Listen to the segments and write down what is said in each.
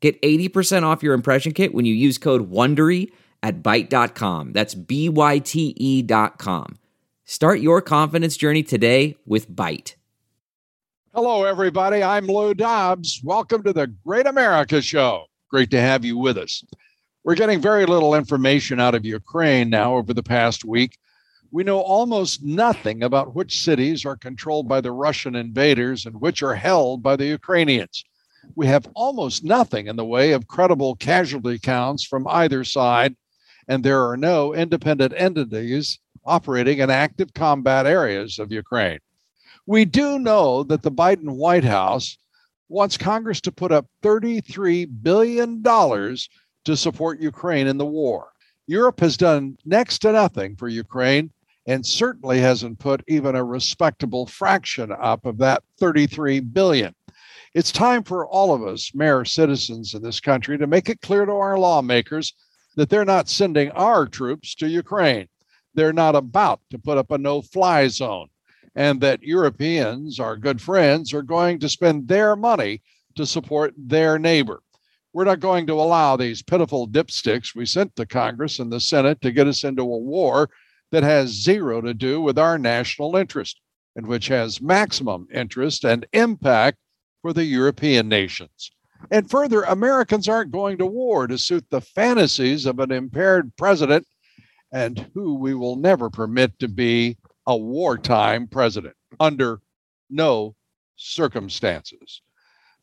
Get 80% off your impression kit when you use code WONDERY at Byte.com. That's B-Y-T-E dot com. Start your confidence journey today with Byte. Hello, everybody. I'm Lou Dobbs. Welcome to the Great America Show. Great to have you with us. We're getting very little information out of Ukraine now over the past week. We know almost nothing about which cities are controlled by the Russian invaders and which are held by the Ukrainians. We have almost nothing in the way of credible casualty counts from either side, and there are no independent entities operating in active combat areas of Ukraine. We do know that the Biden White House wants Congress to put up $33 billion to support Ukraine in the war. Europe has done next to nothing for Ukraine and certainly hasn't put even a respectable fraction up of that 33 billion. It's time for all of us, mayor citizens in this country, to make it clear to our lawmakers that they're not sending our troops to Ukraine. They're not about to put up a no fly zone, and that Europeans, our good friends, are going to spend their money to support their neighbor. We're not going to allow these pitiful dipsticks we sent to Congress and the Senate to get us into a war that has zero to do with our national interest and which has maximum interest and impact for the European nations. And further, Americans aren't going to war to suit the fantasies of an impaired president and who we will never permit to be a wartime president under no circumstances.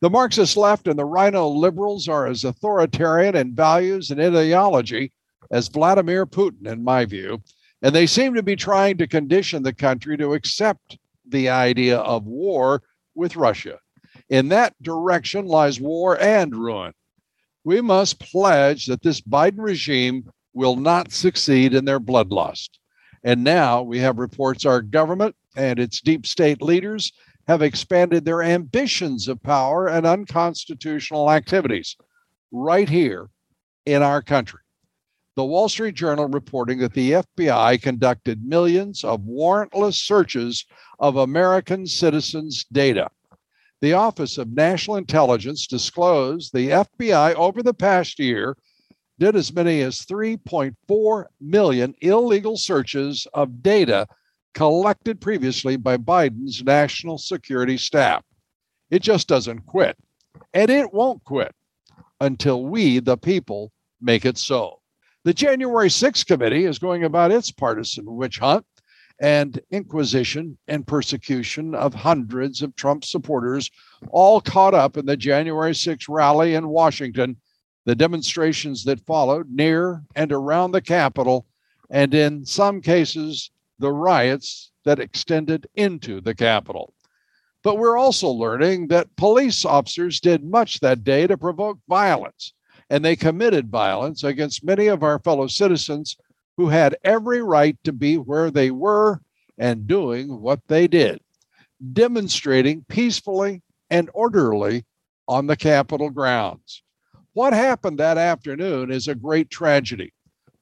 The Marxist left and the RINO liberals are as authoritarian in values and ideology as Vladimir Putin, in my view, and they seem to be trying to condition the country to accept the idea of war with Russia. In that direction lies war and ruin. We must pledge that this Biden regime will not succeed in their bloodlust. And now we have reports our government and its deep state leaders have expanded their ambitions of power and unconstitutional activities right here in our country the Wall Street Journal reporting that the FBI conducted millions of warrantless searches of American citizens' data. The Office of National Intelligence disclosed the FBI over the past year did as many as 3.4 million illegal searches of data collected previously by Biden's national security staff. It just doesn't quit, and it won't quit until we, the people, make it so. The January 6th committee is going about its partisan witch hunt and inquisition and persecution of hundreds of Trump supporters, all caught up in the January 6th rally in Washington, the demonstrations that followed near and around the Capitol, and in some cases, the riots that extended into the Capitol. But we're also learning that police officers did much that day to provoke violence and they committed violence against many of our fellow citizens who had every right to be where they were and doing what they did, demonstrating peacefully and orderly on the Capitol grounds. What happened that afternoon is a great tragedy.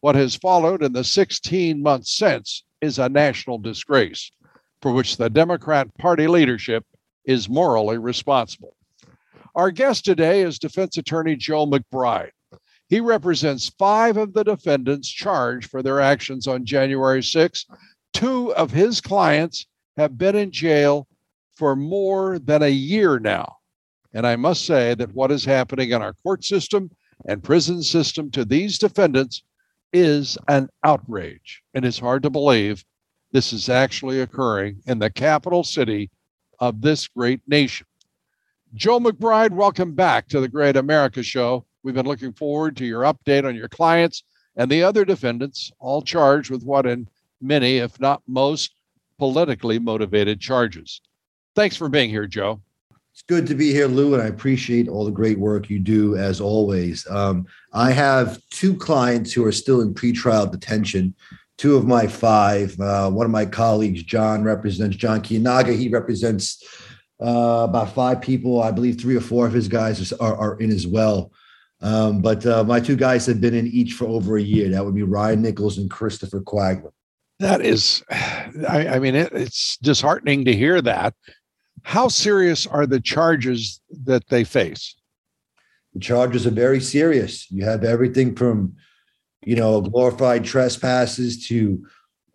What has followed in the 16 months since is a national disgrace for which the Democrat Party leadership is morally responsible. Our guest today is defense attorney Joe McBride. He represents five of the defendants charged for their actions on January 6. Two of his clients have been in jail for more than a year now. And I must say that what is happening in our court system and prison system to these defendants is an outrage. And it's hard to believe this is actually occurring in the capital city of this great nation. Joe McBride, welcome back to the Great America Show. We've been looking forward to your update on your clients and the other defendants, all charged with what in many, if not most, politically motivated charges. Thanks for being here, Joe. It's good to be here, Lou, and I appreciate all the great work you do as always. Um, I have two clients who are still in pretrial detention. Two of my five. Uh, one of my colleagues, John, represents John Kiyonaga. He represents uh, about five people. I believe three or four of his guys are, are in as well. Um, but uh, my two guys have been in each for over a year. That would be Ryan Nichols and Christopher Quaglin. That is, I, I mean, it, it's disheartening to hear that. How serious are the charges that they face? The charges are very serious. You have everything from, you know, glorified trespasses to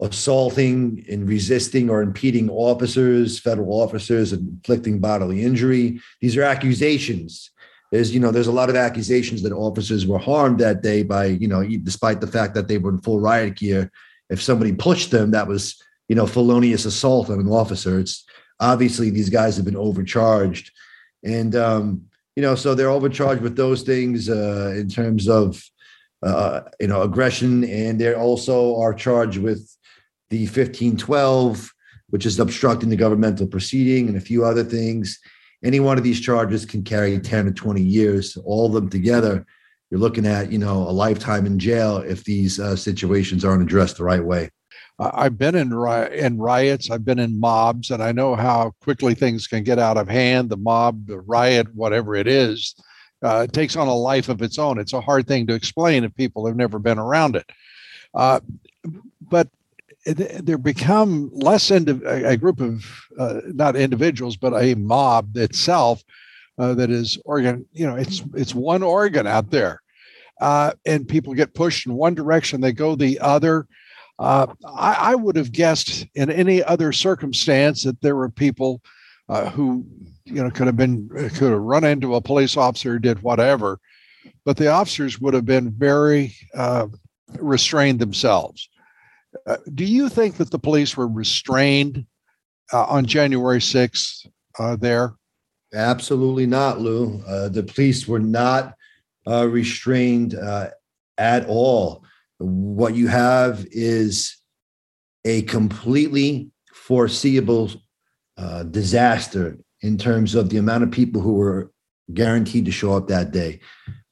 assaulting and resisting or impeding officers, federal officers, and inflicting bodily injury. These are accusations. There's, you know, there's a lot of accusations that officers were harmed that day by, you know, despite the fact that they were in full riot gear. If somebody pushed them, that was, you know, felonious assault on an officer. It's obviously these guys have been overcharged, and um, you know, so they're overcharged with those things uh, in terms of, uh, you know, aggression, and they also are charged with the 1512, which is obstructing the governmental proceeding and a few other things. Any one of these charges can carry 10 to 20 years. All of them together, you're looking at, you know, a lifetime in jail if these uh, situations aren't addressed the right way. I've been in in riots, I've been in mobs, and I know how quickly things can get out of hand. The mob, the riot, whatever it is, uh, it takes on a life of its own. It's a hard thing to explain if people have never been around it. Uh, but they become less into a group of uh, not individuals, but a mob itself uh, that is organ. You know, it's it's one organ out there, uh, and people get pushed in one direction, they go the other. Uh, I, I, would have guessed in any other circumstance that there were people uh, who, you know, could have been could have run into a police officer, did whatever, but the officers would have been very uh, restrained themselves. Uh, do you think that the police were restrained uh, on January 6th uh, there? Absolutely not, Lou. Uh, the police were not uh, restrained at all. What you have is a completely foreseeable disaster in terms of the amount of people who were guaranteed to show up that day.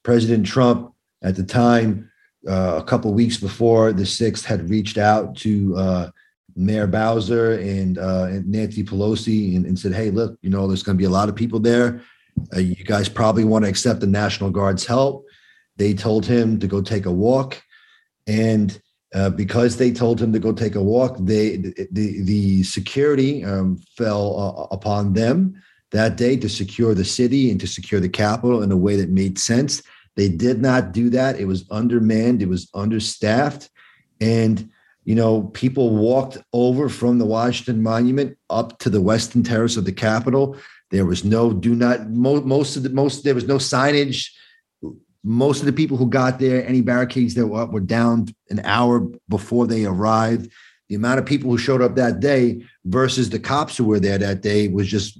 President Trump at the time uh, a couple weeks before the sixth had reached out to uh, Mayor Bowser and, uh, and Nancy Pelosi and, and, said, "Hey, look, you know, there's going to be a lot of people there. Uh, you guys probably want to accept the National Guard's help." They told him to go take a walk, and uh, because they told him to go take a walk, they the the security um, fell uh, upon them that day to secure the city and to secure the Capitol in a way that made sense they did not do that. It was undermanned, it was understaffed. And, you know, people walked over from the Washington Monument up to the western terrace of the Capitol. There was no do not most of the most there was no signage. Most of the people who got there, any barricades that were up were down an hour before they arrived. The amount of people who showed up that day versus the cops who were there that day was just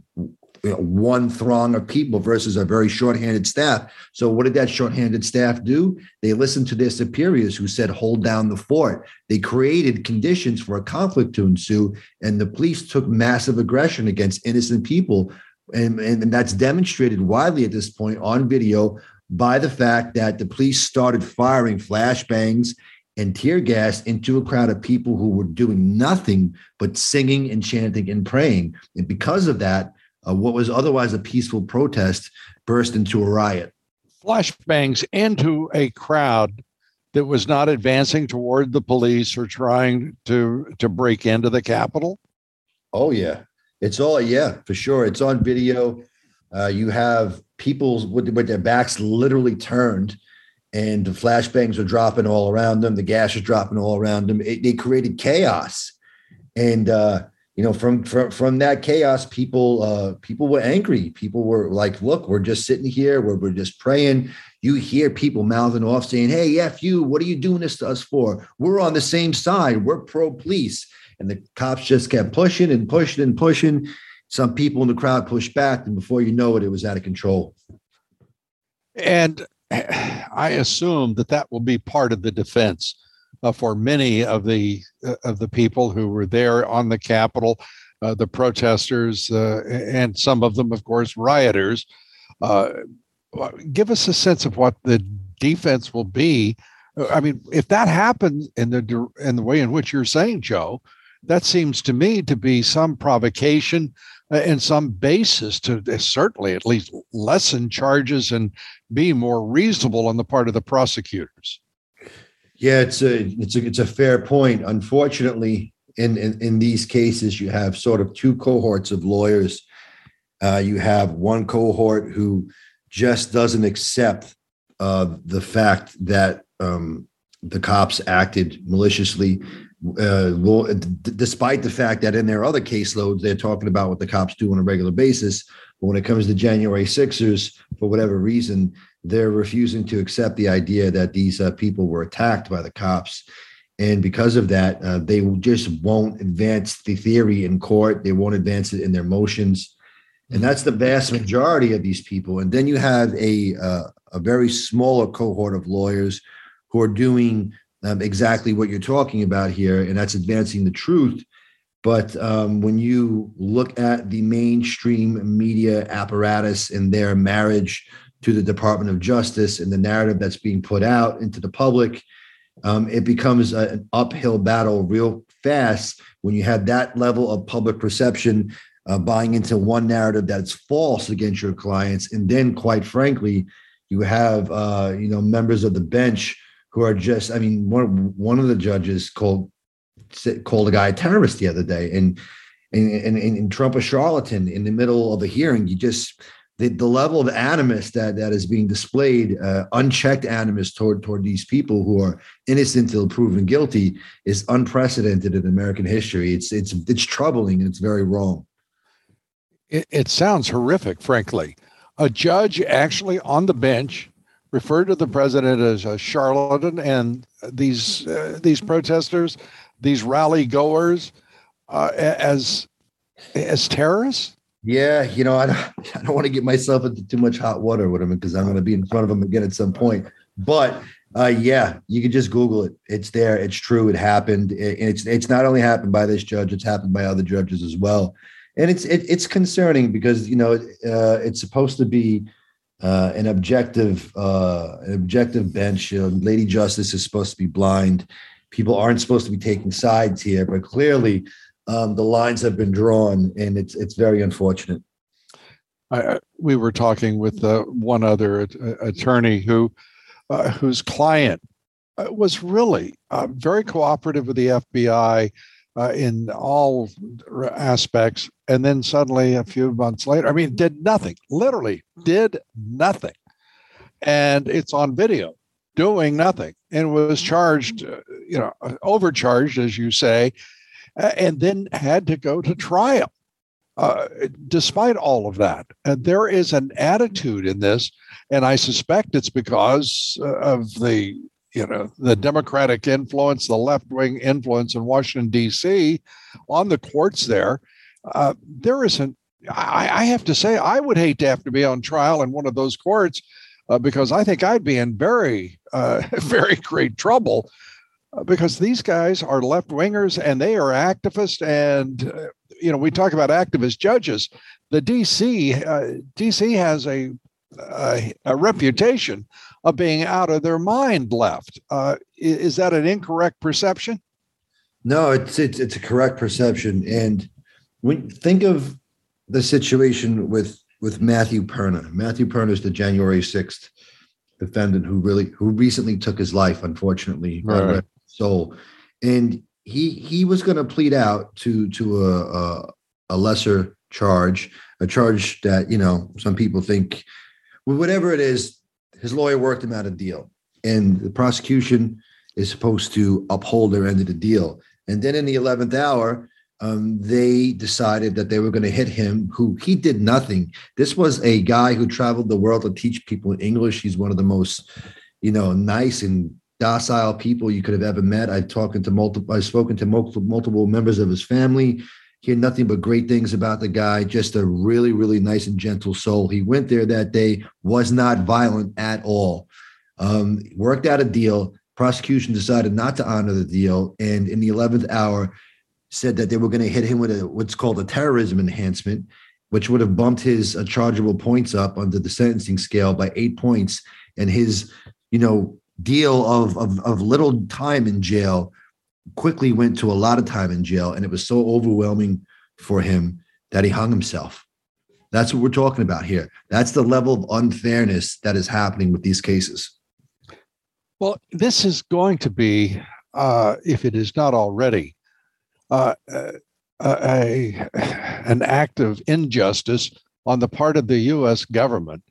you know, one throng of people versus a very shorthanded staff. So, what did that shorthanded staff do? They listened to their superiors who said, hold down the fort. They created conditions for a conflict to ensue, and the police took massive aggression against innocent people. And, and that's demonstrated widely at this point on video by the fact that the police started firing flashbangs and tear gas into a crowd of people who were doing nothing but singing and chanting and praying. And because of that, uh, what was otherwise a peaceful protest burst into a riot. Flashbangs into a crowd that was not advancing toward the police or trying to to break into the Capitol. Oh yeah, it's all yeah for sure. It's on video. Uh, you have people with, with their backs literally turned, and the flashbangs are dropping all around them. The gas is dropping all around them. It, they created chaos, and uh, you know from from from that chaos people uh people were angry. People were like look we're just sitting here. We're, we're just praying. You hear people mouthing off saying hey f you. What are you doing this to us for? We're on the same side. We're pro police and the cops just kept pushing and pushing and pushing. Some people in the crowd pushed back and before you know it it was out of control. And i assume that that will be part of the defense uh, for many of the uh, of the people who were there on the Capitol. uh, the protesters, uh, and some of them, of course, rioters. Uh, give us a sense of what the defense will be. Uh, I mean, if that happens in the in the way in which you're saying, Joe, that seems to me to be some provocation and some basis to certainly at least lessen charges and be more reasonable on the part of the prosecutors. Yeah, it's a it's a it's a fair point. Unfortunately, in in, in these cases, you have sort of two cohorts of lawyers. Uh, you have one cohort who just doesn't accept uh, the fact that um, the cops acted maliciously, uh, d- despite the fact that in their other caseloads, they're talking about what the cops do on a regular basis. But when it comes to January Sixers, for whatever reason, they're refusing to accept the idea that these uh, people were attacked by the cops. And because of that, uh, they just won't advance the theory in court. They won't advance it in their motions. And that's the vast majority of these people. And then you have a, uh, a very smaller cohort of lawyers who are doing um, exactly what you're talking about here, and that's advancing the truth. But um, when you look at the mainstream media apparatus and their marriage to the Department of Justice and the narrative that's being put out into the public, um, it becomes a, an uphill battle real fast when you have that level of public perception uh, buying into one narrative that's false against your clients, and then, quite frankly, you have uh, you know members of the bench who are just, I mean, one one of the judges called called a guy a terrorist the other day, and and and, and Trump a charlatan in the middle of a hearing. You just the, the level of animus that that is being displayed, uh, unchecked animus toward toward these people who are innocent until proven guilty, is unprecedented in American history. It's it's it's troubling and it's very wrong. It, it sounds horrific, frankly. A judge actually on the bench referred to the president as a charlatan and these uh, these protesters, these rally goers, uh, as as terrorists? Yeah, you know, I don't, I don't want to get myself into too much hot water them because I'm going to be in front of them again at some point. But uh, yeah, you can just Google it. It's there. It's true. It happened. It, it's it's not only happened by this judge. It's happened by other judges as well. And it's it, it's concerning because you know uh, it's supposed to be uh, an objective uh, an objective bench. You know, Lady Justice is supposed to be blind. People aren't supposed to be taking sides here, but clearly um, the lines have been drawn, and it's it's very unfortunate. I, we were talking with uh, one other attorney who uh, whose client uh, was really uh, very cooperative with the FBI uh, in all aspects. And then suddenly, a few months later, I mean, did nothing, literally did nothing. And it's on video doing nothing and was charged, uh, you know, overcharged, as you say, and then had to go to trial. Uh, despite all of that, and there is an attitude in this, and I suspect it's because uh, of the you know the democratic influence the left-wing influence in washington d.c on the courts there uh, there isn't I, I, have to say i would hate to have to be on trial in one of those courts uh, because i think i'd be in very uh, very great trouble because these guys are left-wingers and they are activists and uh, you know we talk about activist judges the dc uh, dc has a a, a reputation of being out of their mind left. Uh, is that an incorrect perception? No, it's, it's it's a correct perception. And when think of the situation with with Matthew Perna. Matthew Perna is the January sixth defendant who really who recently took his life, unfortunately. Right. So, and he he was going to plead out to to a, a a lesser charge, a charge that you know some people think, whatever it is, his lawyer worked him out a deal, and the prosecution is supposed to uphold their end of the deal. And then in the eleventh hour, um, they decided that they were going to hit him, who he did nothing. This was a guy who traveled the world to teach people English. He's one of the most, you know, nice and docile people you could have ever met. I've talked to multiple, I've spoken to multiple, multiple members of his family hear nothing but great things about the guy. Just a really, really nice and gentle soul. He went there that day, was not violent at all. Um, worked out a deal. Prosecution decided not to honor the deal, and in the eleventh hour, said that they were going to hit him with a what's called a terrorism enhancement, which would have bumped his uh, chargeable points up under the sentencing scale by eight points, and his you know deal of, of of little time in jail quickly went to a lot of time in jail, and it was so overwhelming for him that he hung himself. That's what we're talking about here. That's the level of unfairness that is happening with these cases. Well, this is going to be, uh, if it is not already, uh, uh a, an act of injustice on the part of the U.S. government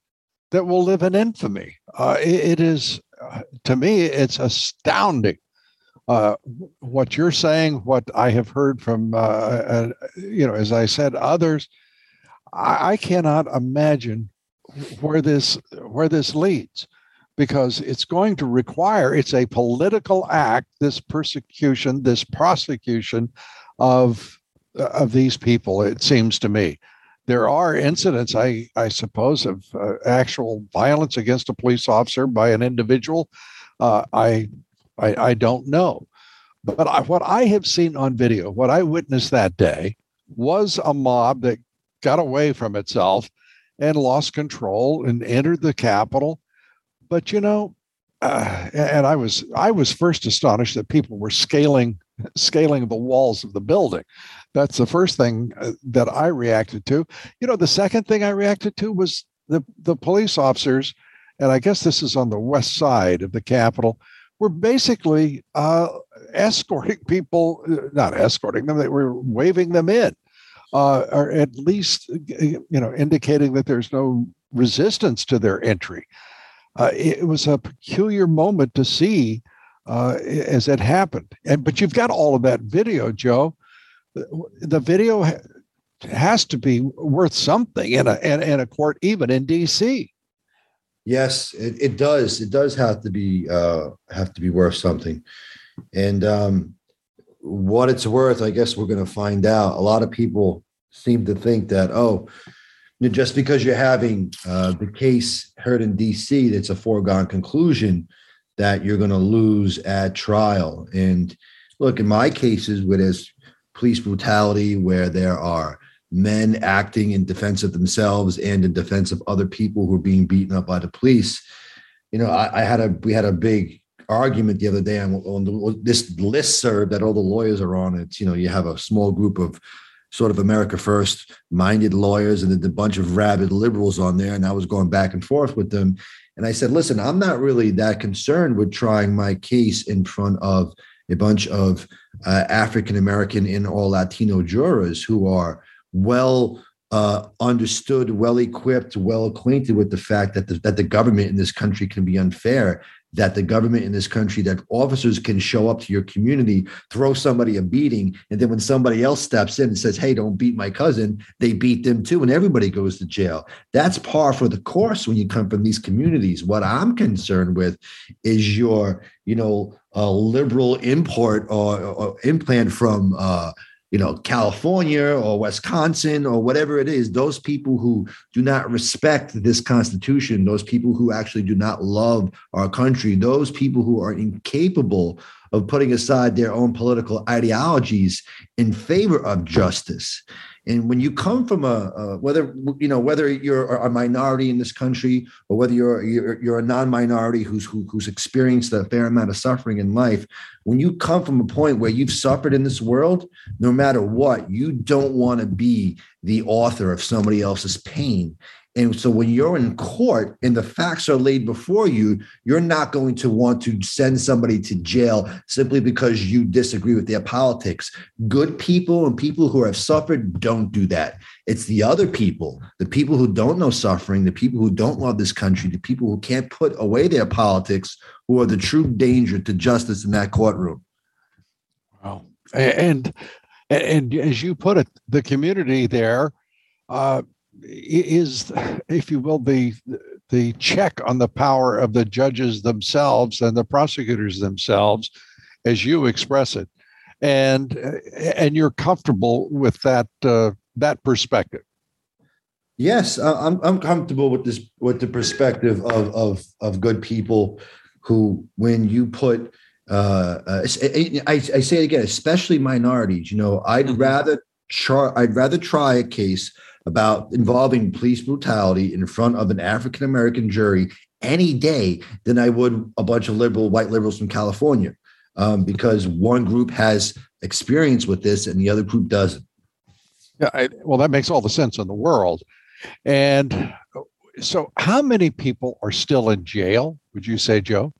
that will live in infamy. Uh, it, it is, to me, it's astounding. Uh, what you're saying, what I have heard from, uh, uh, you know, as I said, others, I, I cannot imagine where this where this leads because it's going to require it's a political act this persecution this prosecution of of these people it seems to me there are incidents i i suppose of uh, actual violence against a police officer by an individual uh, I, I, I don't know but I, what i have seen on video what i witnessed that day was a mob that got away from itself and lost control and entered the Capitol. But you know, uh, and I was I was first astonished that people were scaling scaling the walls of the building. That's the first thing uh, that I reacted to. You know, the second thing I reacted to was the the police officers, and I guess this is on the west side of the Capitol, were basically uh, escorting people, uh, not escorting them, they were waving them in uh, or at least you know indicating that there's no resistance to their entry. Uh, it was a peculiar moment to see uh, as it happened. And but you've got all of that video, Joe. The video has to be worth something in a in, in a court, even in D.C. Yes, it, it does. It does have to be uh, have to be worth something, and um, what it's worth, I guess we're going to find out. A lot of people seem to think that, oh, just because you're having uh, the case heard in DC, that's a foregone conclusion that you're going to lose at trial. And look, in my cases, where there's police brutality, where there are men acting in defense of themselves and in defense of other people who are being beaten up by the police, you know, I, I had a we had a big argument the other day on, on the, this list serve that all the lawyers are on. It's you know you have a small group of sort of America First minded lawyers and then a bunch of rabid liberals on there, and I was going back and forth with them. And I said, listen, I'm not really that concerned with trying my case in front of a bunch of uh, African American and all Latino jurors who are well uh, understood, well equipped, well acquainted with the fact that the, that the government in this country can be unfair that the government in this country, that officers can show up to your community, throw somebody a beating, and then when somebody else steps in and says, "Hey, don't beat my cousin," they beat them too, and everybody goes to jail. That's par for the course when you come from these communities. What I'm concerned with is your, you know, uh, liberal import or, or implant from. Uh, you know, California or Wisconsin or whatever it is, those people who do not respect this Constitution, those people who actually do not love our country, those people who are incapable of putting aside their own political ideologies in favor of justice and when you come from a, a, whether you know whether you're a minority in this country or whether you're you're, you're a non-minority who's who, who's experienced a fair amount of suffering in life, when you come from a point where you've suffered in this world, no matter what, you don't want to be the author of somebody else's pain. And so when you're in court and the facts are laid before you, you're not going to want to send somebody to jail simply because you disagree with their politics. Good people and people who have suffered don't do that. It's the other people, the people who don't know suffering, the people who don't love this country, the people who can't put away their politics, who are the true danger to justice in that courtroom. Wow. And and as you put it, the community there uh, is, if you will, the the check on the power of the judges themselves and the prosecutors themselves, as you express it, and and you're comfortable with that uh, that perspective. Yes, I'm I'm comfortable with this with the perspective of of of good people who, when you put uh, uh I, I, say it again, especially minorities. You know, I'd mm-hmm. rather try. I'd rather try a case about involving police brutality in front of an African American jury any day than I would a bunch of liberal white liberals from California, um, because one group has experience with this and the other group doesn't. Yeah, I, well, that makes all the sense in the world. And so, how many people are still in jail? Would you say, Joe?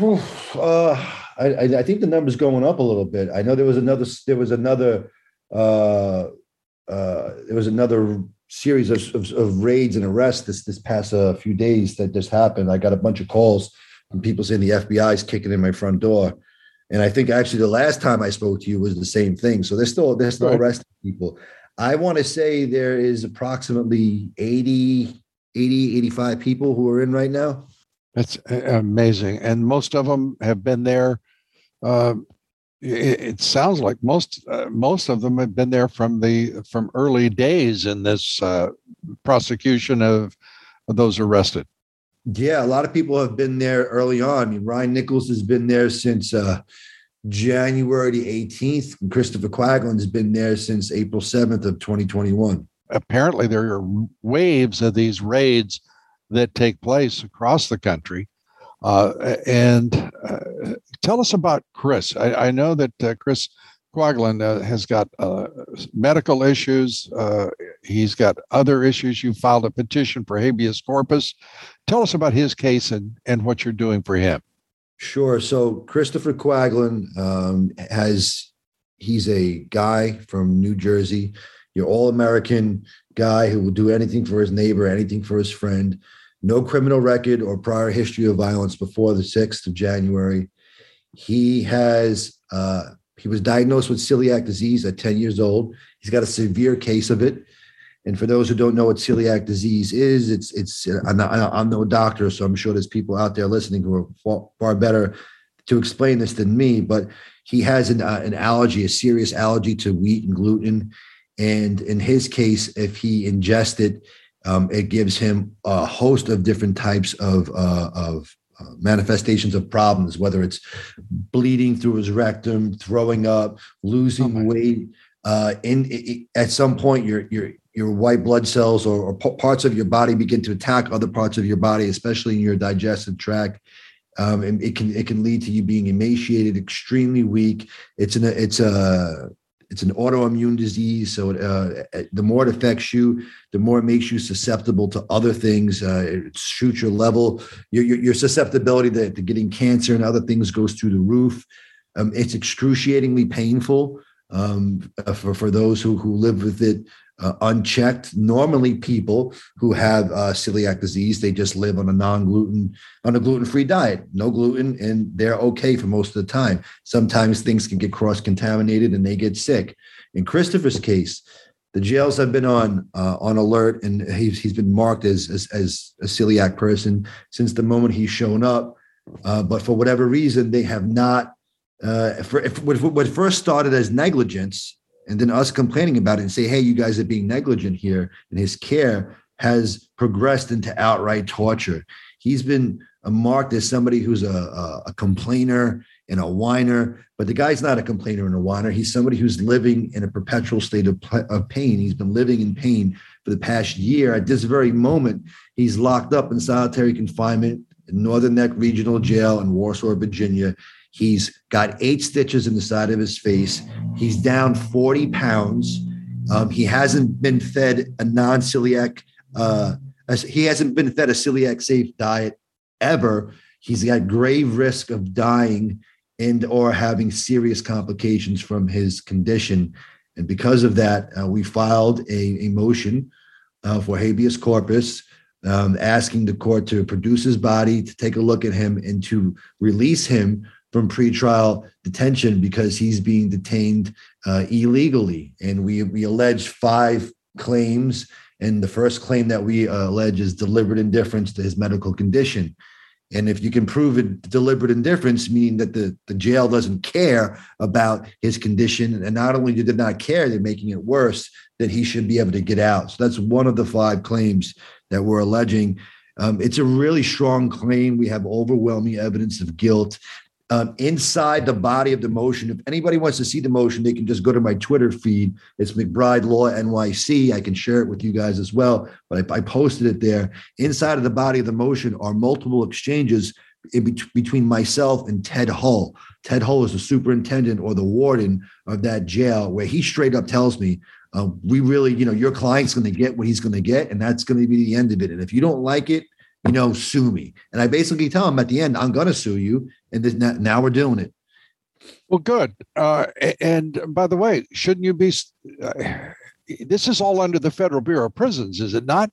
Uh, I, I think the number's going up a little bit. I know there was another there was another uh, uh, there was another series of, of, of, raids and arrests this this past uh, few days that just happened. I got a bunch of calls from people saying the FBI is kicking in my front door, and I think actually the last time I spoke to you was the same thing. So they're still they're still right. arresting people. I want to say there is approximately 80, 80, 85 people who are in right now. That's amazing. And most of them have been there. Uh, it, it, sounds like most uh, most of them have been there from the from early days in this uh, prosecution of, of those arrested. Yeah, a lot of people have been there early on. I mean, Ryan Nichols has been there since uh, January the 18th. And Christopher Quaglin has been there since April 7th of 2021. Apparently, there are waves of these raids that take place across the country. Uh, and uh, tell us about Chris. I, I know that uh, Chris Quaglin uh, has got uh, medical issues. Uh, he's got other issues. You filed a petition for habeas corpus. Tell us about his case and, and what you're doing for him. Sure. So Christopher Quaglin um, has, he's a guy from New Jersey, your all American guy who will do anything for his neighbor, anything for his friend no criminal record or prior history of violence before the 6th of January. He has uh, he was diagnosed with celiac disease at 10 years old. He's got a severe case of it. And for those who don't know what celiac disease is, it's it's I'm, not, I'm no doctor, so I'm sure there's people out there listening who are far, far better to explain this than me. But he has an, uh, an allergy, a serious allergy to wheat and gluten. And in his case, if he ingested um, it gives him a host of different types of, uh, of uh, manifestations of problems, whether it's bleeding through his rectum, throwing up, losing oh weight. Uh, in it, at some point, your your your white blood cells or, or, parts of your body begin to attack other parts of your body, especially in your digestive tract. Um, and it can it can lead to you being emaciated, extremely weak. It's an it's a it's an autoimmune disease. So uh, uh, the more it affects you, the more it makes you susceptible to other things. Uh, it shoots your level, your, your, your susceptibility to, to, getting cancer and other things goes through the roof. Um, it's excruciatingly painful um, uh, for, for those who, who live with it uh, unchecked. Normally, people who have uh, celiac disease, they just live on a non-gluten, on a gluten-free diet, no gluten, and they're okay for most of the time. Sometimes things can get cross-contaminated and they get sick. In Christopher's case, the jails have been on uh, on alert, and he's he's been marked as, as, as a celiac person since the moment he's shown up. Uh, but for whatever reason, they have not. Uh, for, if, what first started as negligence and then us complaining about it and say, hey, you guys are being negligent here, and his care has progressed into outright torture. He's been marked as somebody who's a, a, a, complainer and a whiner, but the guy's not a complainer and a whiner. He's somebody who's living in a perpetual state of, of pain. He's been living in pain for the past year. At this very moment, he's locked up in solitary confinement in Northern Neck Regional Jail in Warsaw, Virginia. He's got eight stitches in the side of his face. He's down 40 pounds. Um, he hasn't been fed a non celiac, uh, he hasn't been fed a celiac safe diet ever. He's got grave risk of dying and or having serious complications from his condition. And because of that, uh, we filed a, a motion uh, for habeas corpus, um, asking the court to produce his body, to take a look at him, and to release him from pretrial detention because he's being detained uh, illegally. And we, we allege five claims. And the first claim that we uh, allege is deliberate indifference to his medical condition. And if you can prove it deliberate indifference, meaning that the, the jail doesn't care about his condition, and not only did they not care, they're making it worse, that he should be able to get out. So that's one of the five claims that we're alleging. Um, it's a really strong claim. We have overwhelming evidence of guilt. Um, inside the body of the motion. If anybody wants to see the motion, they can just go to my Twitter feed. It's McBride Law NYC. I can share it with you guys as well, but I, I posted it there. Inside of the body of the motion are multiple exchanges be- between myself and Ted Hull. Ted Hull is the superintendent or the warden of that jail, where he straight up tells me, uh, "We really, you know, your client's going to get what he's going to get, and that's going to be the end of it. And if you don't like it, you know, sue me." And I basically tell him at the end, "I'm going to sue you," and this, now we're doing it. Well, good. Uh, and by the way, shouldn't you be? Uh, this is all under the Federal Bureau of Prisons, is it not?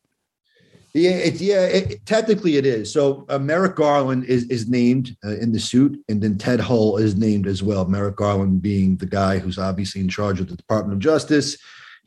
Yeah, it, yeah. It, technically, it is. So uh, Merrick Garland is is named uh, in the suit, and then Ted Hull is named as well. Merrick Garland being the guy who's obviously in charge of the Department of Justice,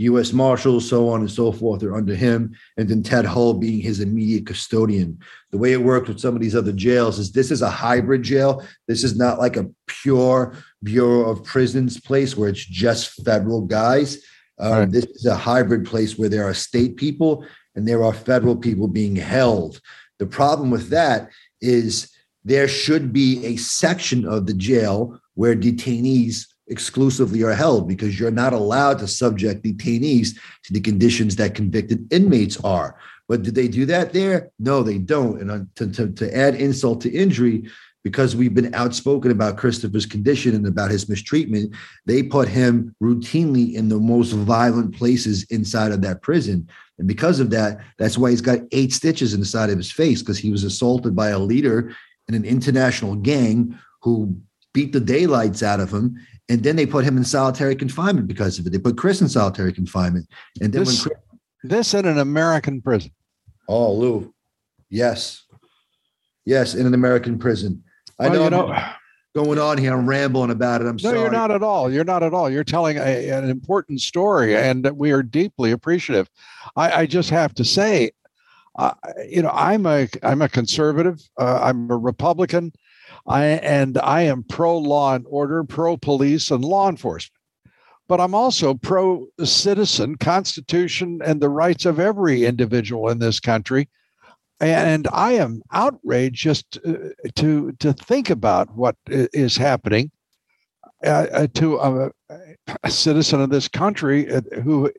U.S. Marshals, so on and so forth, are under him, and then Ted Hull being his immediate custodian. The way it works with some of these other jails is this is a hybrid jail. This is not like a pure Bureau of Prisons place where it's just federal guys. Um, right. This is a hybrid place where there are state people and there are federal people being held. The problem with that is there should be a section of the jail where detainees exclusively are held because you're not allowed to subject detainees to the conditions that convicted inmates are. But do they do that there? No, they don't. And uh, to, to, to add insult to injury, because we've been outspoken about Christopher's condition and about his mistreatment, they put him routinely in the most violent places inside of that prison. And because of that, that's why he's got eight stitches in the side of his face because he was assaulted by a leader in an international gang who beat the daylights out of him. And then they put him in solitary confinement because of it. They put Chris in solitary confinement. And then this, when Chris, this in an American prison. Oh, Lou. Yes. Yes, in an American prison. I well, know, you know going on here. I'm rambling about it. I'm no, sorry. you're not at all. You're not at all. You're telling a, an important story, and we are deeply appreciative. I, I just have to say, uh, you know, I'm a I'm a conservative. Uh, I'm a Republican. I and I am pro law and order, pro police and law enforcement. But I'm also pro citizen, Constitution, and the rights of every individual in this country and I am outraged just uh, to to think about what is happening uh, uh, to a, a, citizen of this country uh, who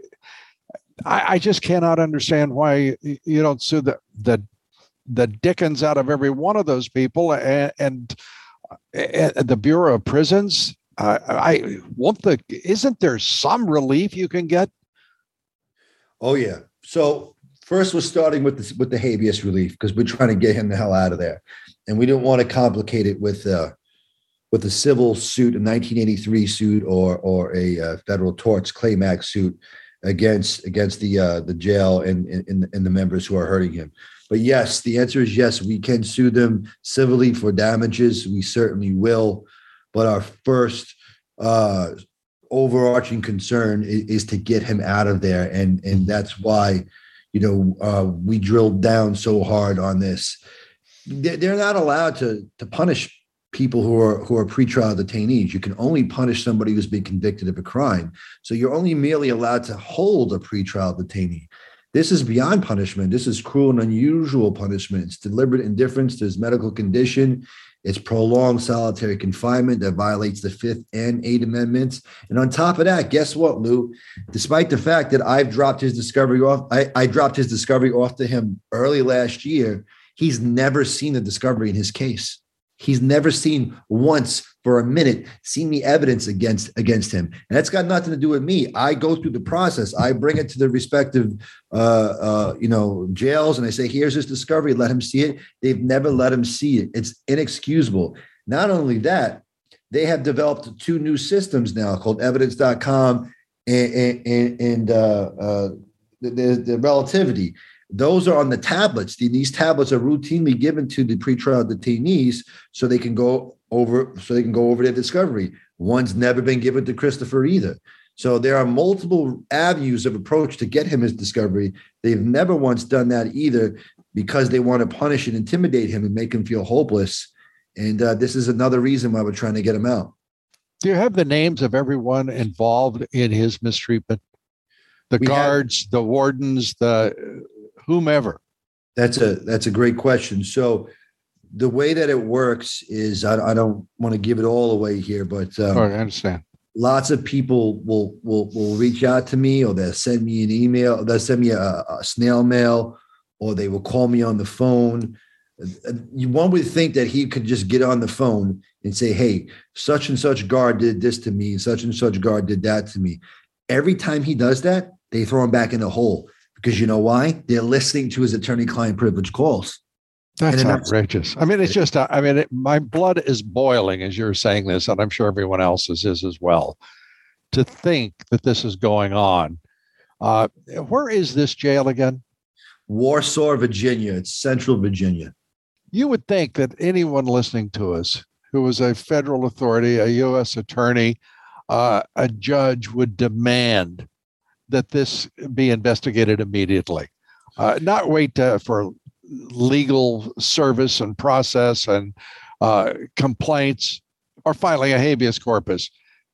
I, I, just cannot understand why you don't sue the the the dickens out of every one of those people and, and, and the Bureau of Prisons. Uh, I won't the isn't there some relief you can get? Oh yeah. So First, we're starting with the, with the habeas relief because we're trying to get him the hell out of there, and we didn't want to complicate it with uh, with a civil suit, a 1983 suit, or or a uh, federal torts claim act suit against against the uh, the jail and, and and the members who are hurting him. But yes, the answer is yes. We can sue them civilly for damages. We certainly will. But our first uh, overarching concern is, is, to get him out of there, and and that's why you know, uh, we drilled down so hard on this. They're not allowed to to punish people who are who are pretrial detainees. You can only punish somebody who's been convicted of a crime. So you're only merely allowed to hold a pretrial detainee. This is beyond punishment. This is cruel and unusual punishment. It's deliberate indifference to his medical condition. It's prolonged solitary confinement that violates the Fifth and Eighth Amendments. And on top of that, guess what, Lou? Despite the fact that I've dropped his discovery off, I, I dropped his discovery off to him early last year. He's never seen the discovery in his case. He's never seen once for a minute seen the evidence against against him, and that's got nothing to do with me. I go through the process. I bring it to the respective, uh, uh, you know, jails, and I say, "Here's his discovery. Let him see it." They've never let him see it. It's inexcusable. Not only that, they have developed two new systems now called Evidence.com and and, and uh, uh, the, the relativity those are on the tablets. These tablets are routinely given to the pretrial detainees so they can go over so they can go over their discovery. One's never been given to Christopher either. So there are multiple avenues of approach to get him his discovery. They've never once done that either because they want to punish and intimidate him and make him feel hopeless. And uh, this is another reason why we're trying to get him out. Do you have the names of everyone involved in his mistreatment? The we guards, have, the wardens, the whomever? That's a that's a great question. So the way that it works is I, I don't want to give it all away here, but um, I understand. Lots of people will will will reach out to me, or they'll send me an email, they'll send me a, a snail mail, or they will call me on the phone. You one would think that he could just get on the phone and say, "Hey, such and such guard did this to me, such and such guard did that to me." Every time he does that, they throw him back in the hole because you know why? They're listening to his attorney-client privilege calls. That's outrageous. I mean, it's just, I mean, it, my blood is boiling as you're saying this, and I'm sure everyone else's is as well. To think that this is going on. Uh, where is this jail again? Warsaw, Virginia. It's Central Virginia. You would think that anyone listening to us who is a federal authority, a U.S. attorney, uh, a judge would demand that this be investigated immediately, uh, not wait uh, for legal service and process and uh, complaints or filing a habeas corpus.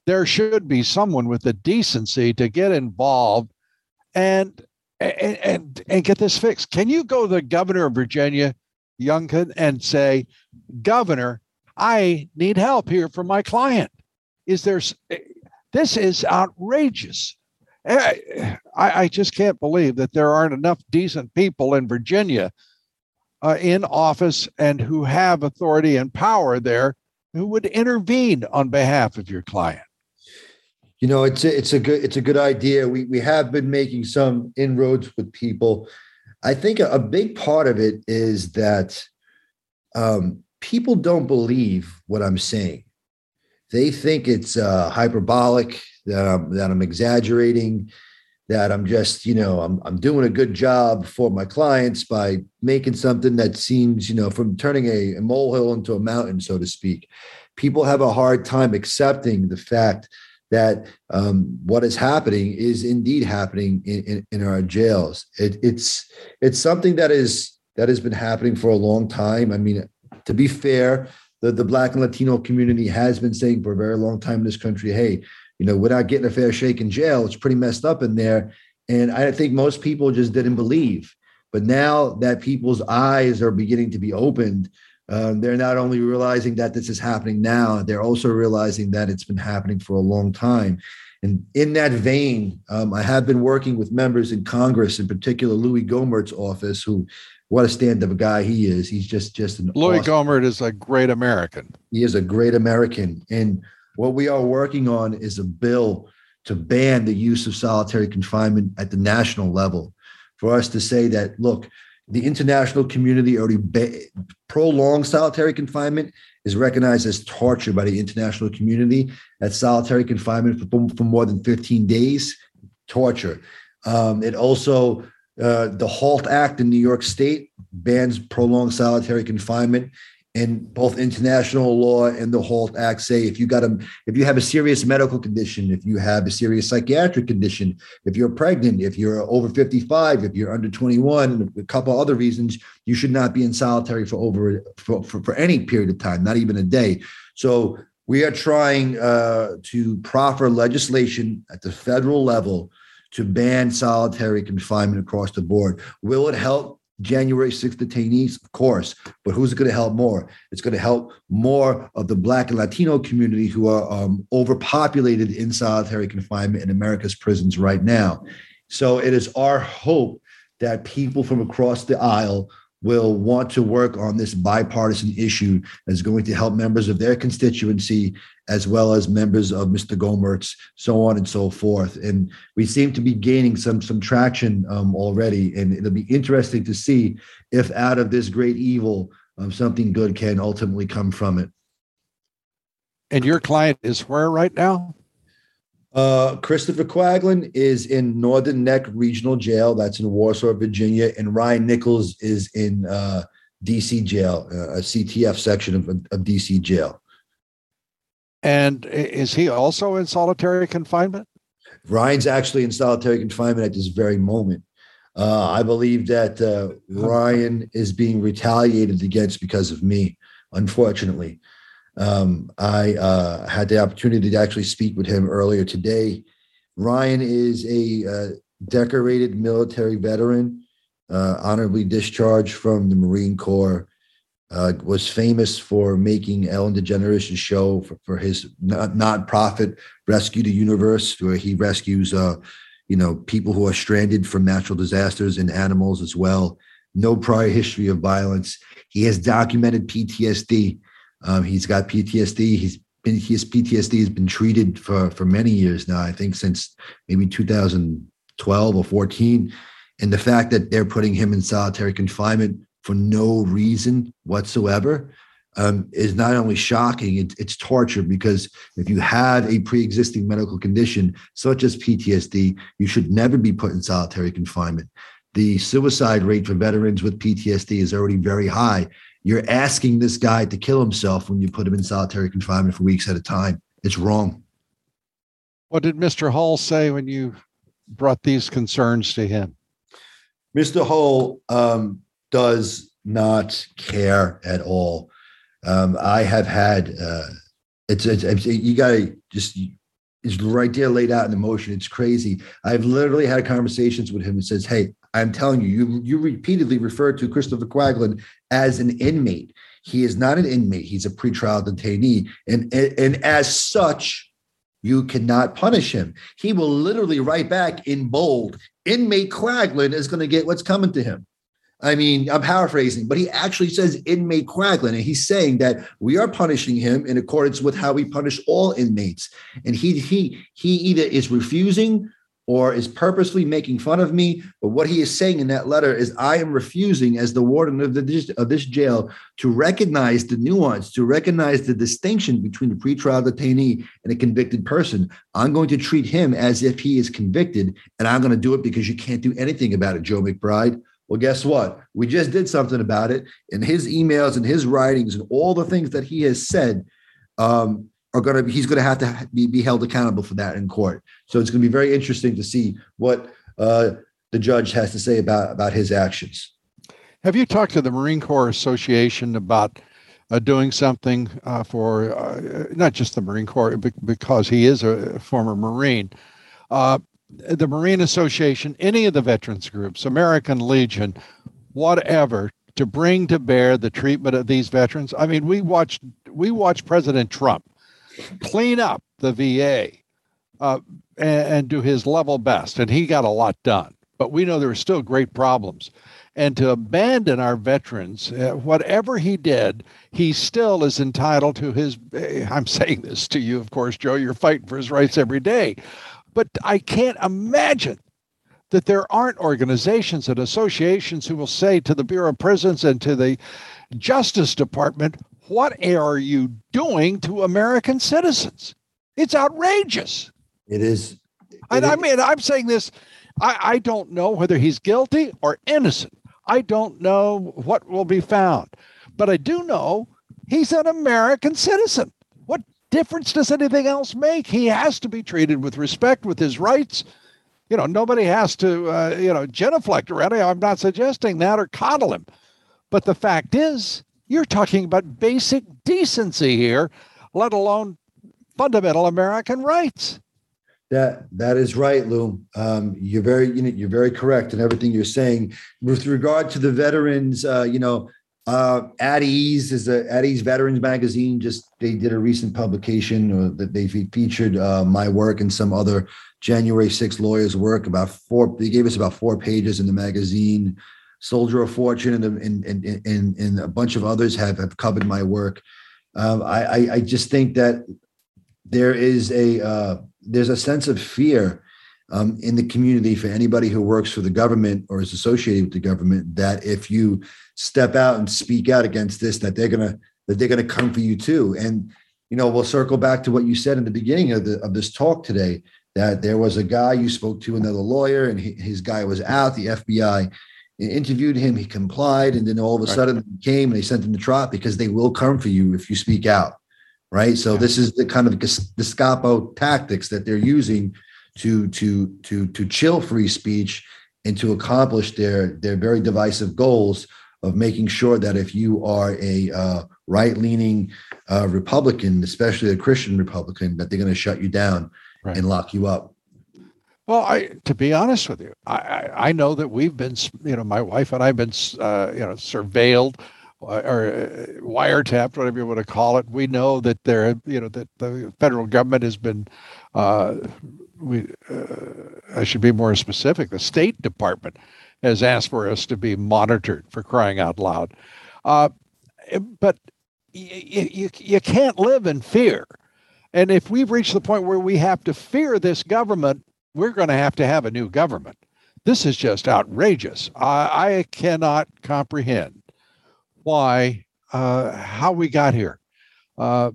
There should be someone with the decency to get involved and and and, and get this fixed. Can you go to the governor of Virginia, Youngkin, and say, Governor, I need help here for my client? Is there this is outrageous. I, I just can't believe that there aren't enough decent people in Virginia uh, in office and who have authority and power there who would intervene on behalf of your client. You know, it's a, it's a good it's a good idea. We we have been making some inroads with people. I think a, a big part of it is that um, people don't believe what I'm saying. They think it's uh, hyperbolic that I'm that I'm exaggerating that I'm just, you know, I'm I'm doing a good job for my clients by making something that seems, you know, from turning a, a molehill into a mountain, so to speak. People have a hard time accepting the fact that um, what is happening is indeed happening in, in, in our jails. It, it's it's something that is that has been happening for a long time. I mean, to be fair, the, the Black and Latino community has been saying for a very long time in this country, hey, you know, without getting a fair shake in jail. It's pretty messed up in there. And I think most people just didn't believe. But now that people's eyes are beginning to be opened, um, they're not only realizing that this is happening now, they're also realizing that it's been happening for a long time. And in that vein, um, I have been working with members in Congress, in particular Louis Gohmert's office, who what a stand-up guy he is. He's just just an Louis awesome, Gohmert is a great American. He is a great American. And what we are working on is a bill to ban the use of solitary confinement at the national level. For us to say that, look, the international community already ba- prolonged solitary confinement is recognized as torture by the international community. That solitary confinement for, for more than 15 days, torture. Um, it also, uh, the HALT Act in New York State bans prolonged solitary confinement and both international law and the HALT Act say if you got a if you have a serious medical condition, if you have a serious psychiatric condition, if you're pregnant, if you're over 55, if you're under 21, and a couple other reasons, you should not be in solitary for over for, for, for any period of time, not even a day. So we are trying uh, to proffer legislation at the federal level to ban solitary confinement across the board. Will it help January 6th detainees? Of course. But who's it going to help more? It's going to help more of the Black and Latino community who are um, overpopulated in solitary confinement in America's prisons right now. So it is our hope that people from across the aisle will want to work on this bipartisan issue that's going to help members of their constituency as well as members of Mr. Gohmert's, so on and so forth. And we seem to be gaining some some traction um, already, and it'll be interesting to see if out of this great evil, um, something good can ultimately come from it. And your client is where right now? Uh, Christopher Quaglin is in Northern Neck Regional Jail. That's in Warsaw, Virginia. And Ryan Nichols is in uh, DC Jail, uh, a CTF section of, of DC Jail. And is he also in solitary confinement? Ryan's actually in solitary confinement at this very moment. Uh, I believe that uh, Ryan is being retaliated against because of me, unfortunately. Um, I uh, had the opportunity to actually speak with him earlier today. Ryan is a uh, decorated military veteran, uh, honorably discharged from the Marine Corps. uh, was famous for making Ellen DeGeneres' show for, for his nonprofit Rescue the Universe, where he rescues, uh, you know, people who are stranded from natural disasters and animals as well. No prior history of violence. He has documented PTSD. Um, he's got PTSD. He's been his PTSD has been treated for for many years now. I think since maybe 2012 or 14, and the fact that they're putting him in solitary confinement for no reason whatsoever um, is not only shocking, it, it's torture because if you have a pre existing medical condition such as PTSD, you should never be put in solitary confinement. The suicide rate for veterans with PTSD is already very high. You're asking this guy to kill himself when you put him in solitary confinement for weeks at a time. It's wrong. What did Mr. Hall say when you brought these concerns to him? Mr. Hall um, does not care at all. Um, I have had uh, it's, it's, it's you got to just it's right there laid out in the motion. It's crazy. I've literally had conversations with him and says, "Hey, I'm telling you, you you repeatedly refer to Christopher Quaglin as an inmate. He is not an inmate. He's a pretrial detainee, and and, and as such." You cannot punish him. He will literally write back in bold, inmate Quaglin is going to get what's coming to him. I mean, I'm paraphrasing, but he actually says inmate Quaglin, and he's saying that we are punishing him in accordance with how we punish all inmates. And he he he either is refusing or is purposely making fun of me. But what he is saying in that letter is, I am refusing, as the warden of, the, of this jail, to recognize the nuance, to recognize the distinction between a pretrial detainee and a convicted person. I'm going to treat him as if he is convicted, and I'm going to do it because you can't do anything about it, Joe McBride. Well, guess what? We just did something about it. In his emails and his writings and all the things that he has said um, are going to he's going to have to be, be, held accountable for that in court. So it's going to be very interesting to see what uh, the judge has to say about, about his actions. Have you talked to the Marine Corps Association about uh, doing something uh, for uh, not just the Marine Corps, because he is a former Marine, uh, the Marine Association, any of the veterans groups, American Legion, whatever, to bring to bear the treatment of these veterans. I mean, we watched we watched President Trump clean up the VA uh, and, and do his level best, and he got a lot done. But we know there are still great problems. And to abandon our veterans, uh, whatever he did, he still is entitled to his. Eh, I'm saying this to you, of course, Joe. You're fighting for his rights every day. But I can't imagine that there aren't organizations and associations who will say to the Bureau of Prisons and to the Justice Department, what are you doing to American citizens? It's outrageous. It is. It and is. I mean, I'm saying this, I, I don't know whether he's guilty or innocent. I don't know what will be found, but I do know he's an American citizen What difference does anything else make? He has to be treated with respect, with his rights. You know, nobody has to, uh, you know, genuflect around him. I'm not suggesting that or coddle him. But the fact is, you're talking about basic decency here, let alone fundamental American rights. That that is right, Lou. Um, you're very you know, you're very correct in everything you're saying with regard to the veterans. Uh, you know, uh, At Ease is a At Ease Veterans Magazine. Just they did a recent publication that they featured uh, my work and some other January 6 lawyers' work. About four, they gave us about four pages in the magazine. Soldier of Fortune and and and, and, and a bunch of others have have covered my work. Um, I, I, I just think that there is a uh, there's a sense of fear um, in the community for anybody who works for the government or is associated with the government that if you step out and speak out against this that they're gonna that they're gonna come for you too and you know we'll circle back to what you said in the beginning of the of this talk today that there was a guy you spoke to another lawyer and he, his guy was out the fbi interviewed him he complied and then all of a sudden right. he came and they sent him to trial because they will come for you if you speak out right so yeah. this is the kind of Gestapo tactics that they're using to to to to chill free speech and to accomplish their their very divisive goals of making sure that if you are a uh, right leaning uh, Republican, especially a Christian Republican, that they're going to shut you down right. and lock you up. Well, I, to be honest with you, I, I, I, know that we've been, you know, my wife and I've been, uh, you know, surveilled or uh, wiretapped, whatever you want to call it. We know that there, you know, that the federal government has been. Uh, we, uh, I should be more specific. The State Department has asked for us to be monitored for crying out loud. Uh, but you, you, you can't live in fear. And if we've reached the point where we have to fear this government, we're going to have to have a new government. This is just outrageous. I, I cannot comprehend why, uh, how we got here. Uh,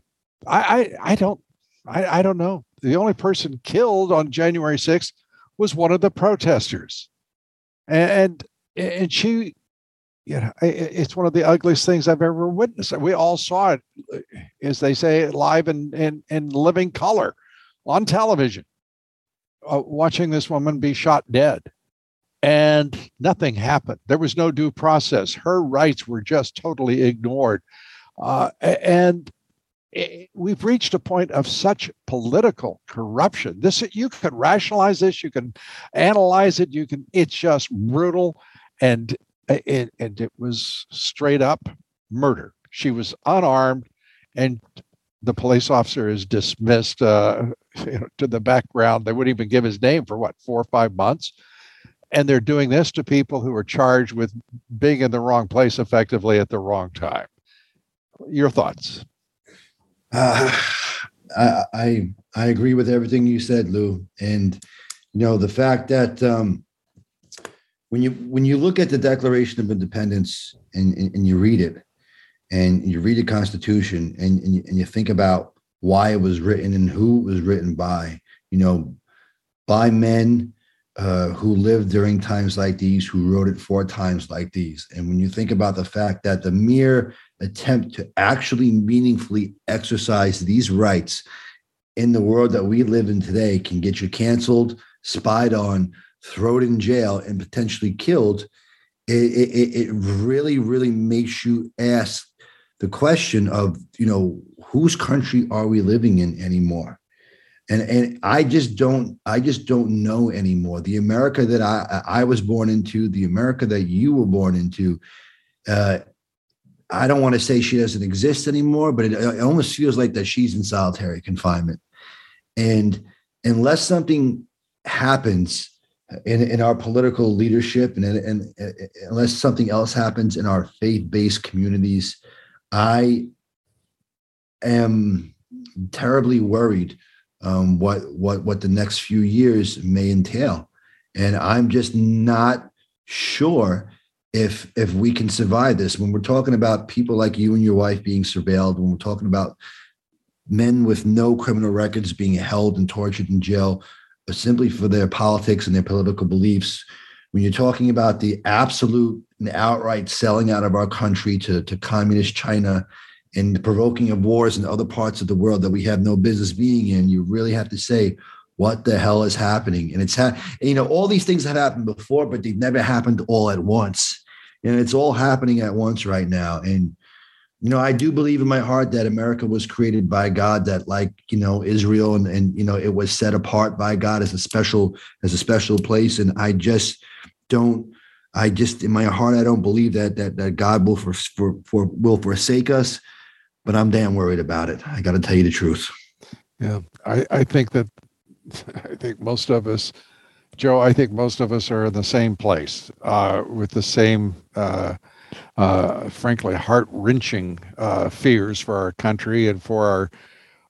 I, I, I don't, I, I don't know. The only person killed on January 6th was one of the protesters, and and she, you know, it's one of the ugliest things I've ever witnessed. We all saw it, as they say, live in in, in living color on television, uh, watching this woman be shot dead and nothing happened. There was no due process. Her rights were just totally ignored. Uh, and we've reached a point of such political corruption. This you can rationalize this, you can analyze it, you can. It's just brutal, and it and it was straight up murder. She was unarmed, and the police officer is dismissed uh, you know, to the background. They wouldn't even give his name for what four or five months and they're doing this to people who are charged with being in the wrong place effectively at the wrong time. Your thoughts? Uh, I, I, I agree with everything you said, Lou, and you know the fact that um, when you when you look at the Declaration of Independence and, and, and you read it, and you read the Constitution, and and you, and you think about why it was written and who it was written by, you know, by men uh, who lived during times like these, who wrote it for times like these. And when you think about the fact that the mere attempt to actually meaningfully exercise these rights in the world that we live in today can get you canceled, spied on, thrown in jail, and potentially killed, it, it, it really, really makes you ask the question of, you know, whose country are we living in anymore? and and I just don't I just don't know anymore. The America that I I was born into, the America that you were born into, uh, I don't want to say she doesn't exist anymore, but it, it almost feels like that she's in solitary confinement. And unless something happens in, in our political leadership and, and, and unless something else happens in our faith-based communities, I am terribly worried um, what what what the next few years may entail, and I'm just not sure if if we can survive this. When we're talking about people like you and your wife being surveilled, when we're talking about men with no criminal records being held and tortured in jail simply for their politics and their political beliefs, when you're talking about the absolute and outright selling out of our country to, to communist China and the provoking of wars in other parts of the world that we have no business being in, you really have to say, what the hell is happening? And it's, ha- and, you know, all these things have happened before, but they've never happened all at once. And it's all happening at once right now. And, you know, I do believe in my heart that America was created by God, that like, you know, Israel and, and, you know, it was set apart by God as a special, as a special place. And I just don't, I just, in my heart, I don't believe that, that, that God will for, for, for will forsake us but I'm damn worried about it. I got to tell you the truth. Yeah, I, I think that I think most of us, Joe, I think most of us are in the same place uh, with the same, uh, uh, frankly, heart wrenching uh, fears for our country and for our,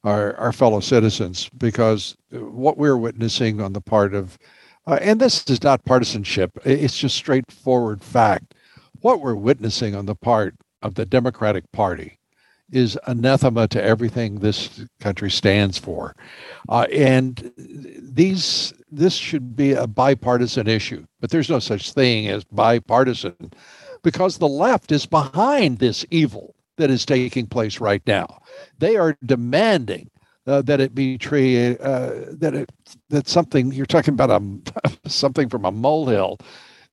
our, our fellow citizens because what we're witnessing on the part of, uh, and this is not partisanship, it's just straightforward fact. What we're witnessing on the part of the Democratic Party is anathema to everything this country stands for. Uh, and these this should be a bipartisan issue, but there's no such thing as bipartisan because the left is behind this evil that is taking place right now. They are demanding uh, that it be treated uh, that it that something you're talking about a something from a molehill.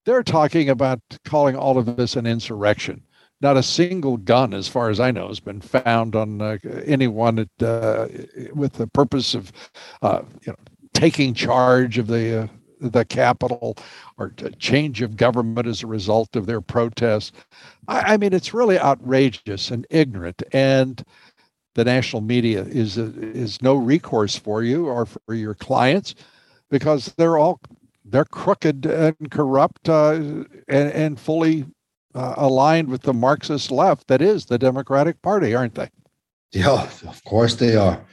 They're talking about calling all of this an insurrection not a single gun, as far as I know, has been found on uh, anyone at, uh, with the purpose of, uh, you know, taking charge of the uh, the capital or change of government as a result of their protests. I, I mean, it's really outrageous and ignorant. And the national media is is no recourse for you or for your clients because they're all they're crooked and corrupt uh, and, and fully uh, aligned with the Marxist left that is the Democratic Party, aren't they? Yeah, of course they are.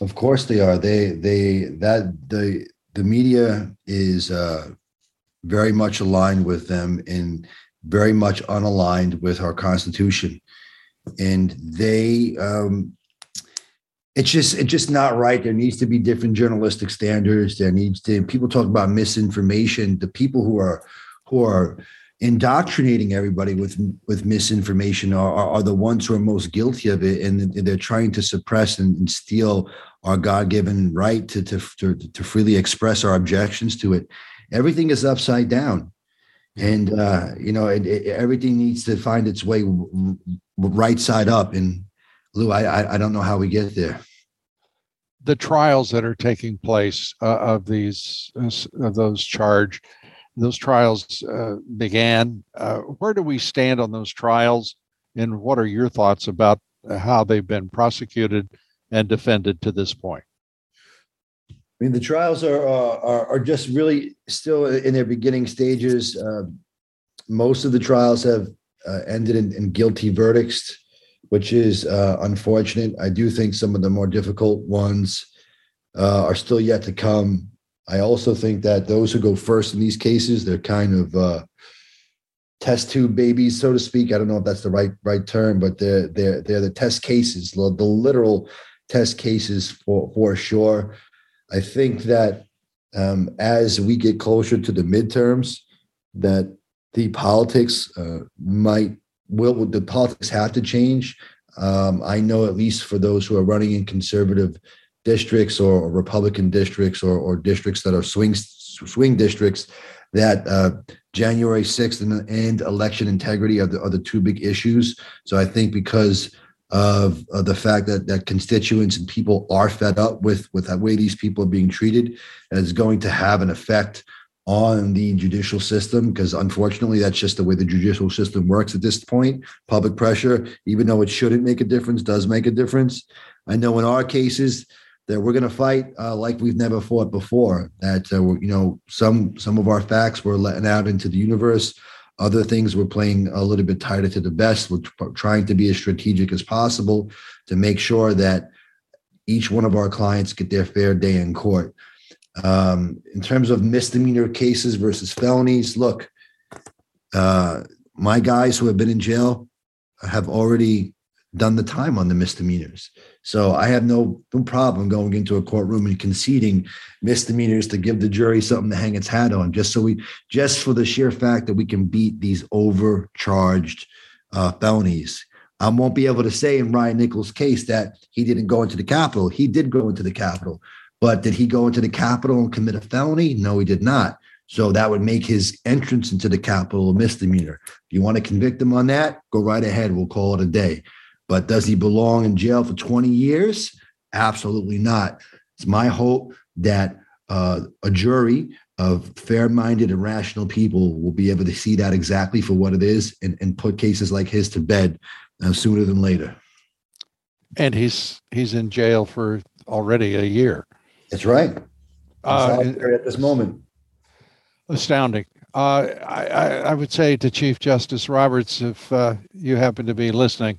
Of course they are. They they that the the media is uh, very much aligned with them and very much unaligned with our Constitution, and they um, it's just it's just not right. There needs to be different journalistic standards. There needs to people talk about misinformation. The people who are who are indoctrinating everybody with with misinformation are, are, are, the ones who are most guilty of it and they're trying to suppress and, and steal our god-given right to, to, to to freely express our objections to it everything is upside down and uh, you know it, it, everything needs to find its way right side up and lou i i don't know how we get there the trials that are taking place uh, of these uh, of those charged those trials uh, began. Uh, where do we stand on those trials, and what are your thoughts about how they've been prosecuted and defended to this point? I mean, the trials are are, are just really still in their beginning stages. Uh, most of the trials have uh, ended in, in, guilty verdicts, which is uh, unfortunate. I do think some of the more difficult ones uh, are still yet to come. I also think that those who go first in these cases, they're kind of uh, test tube babies, so to speak. I don't know if that's the right right term, but they're they're they're the test cases, the, literal test cases for for sure. I think that um, as we get closer to the midterms, that the politics uh, might will the politics have to change. Um, I know at least for those who are running in conservative districts or Republican districts or, or districts that are swing swing districts that uh, January 6th and, and, election integrity are the, are the two big issues. So I think because of, of, the fact that that constituents and people are fed up with with the way these people are being treated, is going to have an effect on the judicial system because unfortunately that's just the way the judicial system works at this point. Public pressure, even though it shouldn't make a difference, does make a difference. I know in our cases that we're going to fight uh, like we've never fought before. That uh, you know, some some of our facts were letting out into the universe. Other things we're playing a little bit tighter to the best. We're trying to be as strategic as possible to make sure that each one of our clients get their fair day in court. Um, in terms of misdemeanor cases versus felonies, look, uh, my guys who have been in jail have already done the time on the misdemeanors. So I have no, no problem going into a courtroom and conceding misdemeanors to give the jury something to hang its hat on, just so we, just for the sheer fact that we can beat these overcharged uh, felonies. I won't be able to say in Ryan Nichols' case that he didn't go into the Capitol. He did go into the Capitol, but did he go into the Capitol and commit a felony? No, he did not. So that would make his entrance into the Capitol a misdemeanor. If you want to convict him on that, go right ahead. We'll call it a day. But does he belong in jail for 20 years? Absolutely not. It's my hope that uh, a jury of fair minded and rational people will be able to see that exactly for what it is and, and put cases like his to bed uh, sooner than later. And he's he's in jail for already a year. That's right. Uh, at this moment. Astounding. Uh, I, I, would say to Chief Justice Roberts, if uh, you happen to be listening,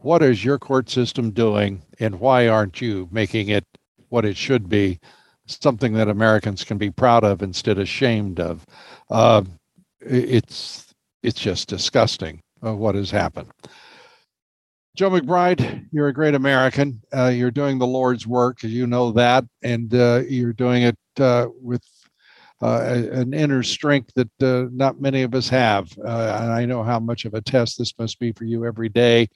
what is your court system doing and why aren't you making it what it should be? Something that americans can be proud of instead of ashamed of. Uh, it's it's just disgusting uh, what has happened. Joe mcbride you're a great american. Uh, you're doing the lord's work you know that and uh, you're doing it uh, with uh, an inner strength that not many of us have. And I know how much of a test this must be for you every day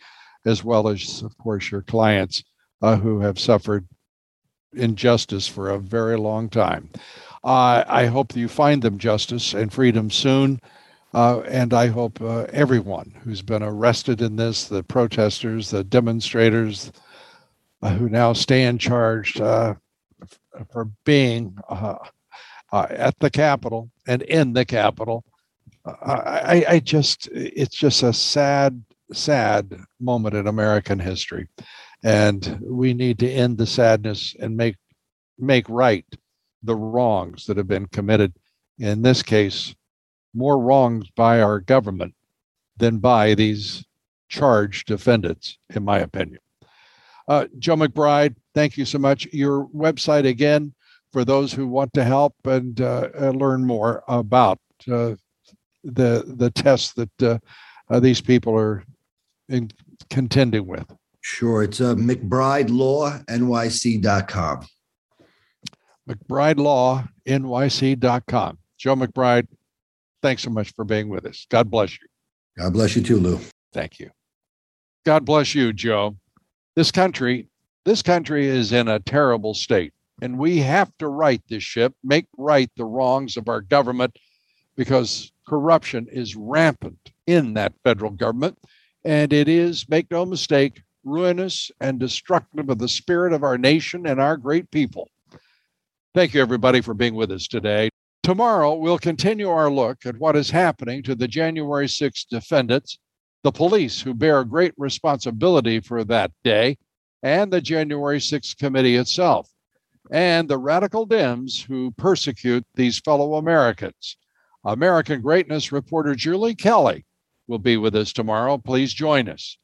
as well as, of course, your clients uh, who have suffered injustice for a very long time. Uh, I hope you find them justice and freedom soon. Uh, and I hope uh, everyone who's been arrested in this, the protesters, the demonstrators uh, who now stand charged uh, for being at the Capitol and in the Capitol. I, I just, it's just a sad, sad moment in American history. And we need to end the sadness and make, make right the wrongs that have been committed. In this case, more wrongs by our government than by these charged defendants, in my opinion. Uh, Joe McBride, thank you so much. Your website again for those who want to help and uh, uh learn more about uh, the the tests that uh, uh, these people are in, contending with. Sure, it's uh, McBrideLawNYC.com. McBrideLawNYC.com. Joe McBride, thanks so much for being with us. God bless you. God bless you too, Lou. Thank you. God bless you, Joe. This country, this country is in a terrible state, and we have to right this ship, make right the wrongs of our government, because corruption is rampant in that federal government, and it is, make no mistake, ruinous and destructive of the spirit of our nation and our great people. Thank you, everybody, for being with us today. Tomorrow, we'll continue our look at what is happening to the January 6 defendants, the police who bear great responsibility for that day, and the January 6 committee itself, and the radical Dems who persecute these fellow Americans. American Greatness reporter Julie Kelly will be with us tomorrow. Please join us.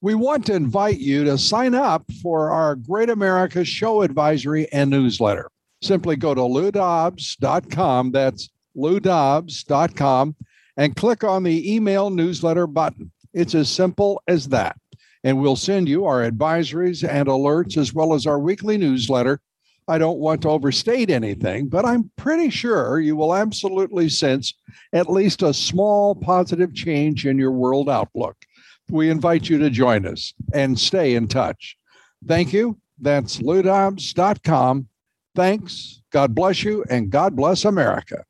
We want to invite you to sign up for our Great America Show Advisory and newsletter simply go to loudobbs.com. That's loudobbs.com and click on the email newsletter button. It's as simple as that. And we'll send you our advisories and alerts as well as our weekly newsletter. I don't want to overstate anything, but I'm pretty sure you will absolutely sense at least a small positive change in your world outlook. We invite you to join us and stay in touch. Thank you. That's loudobbs.com Thanks. God bless you, and God bless America.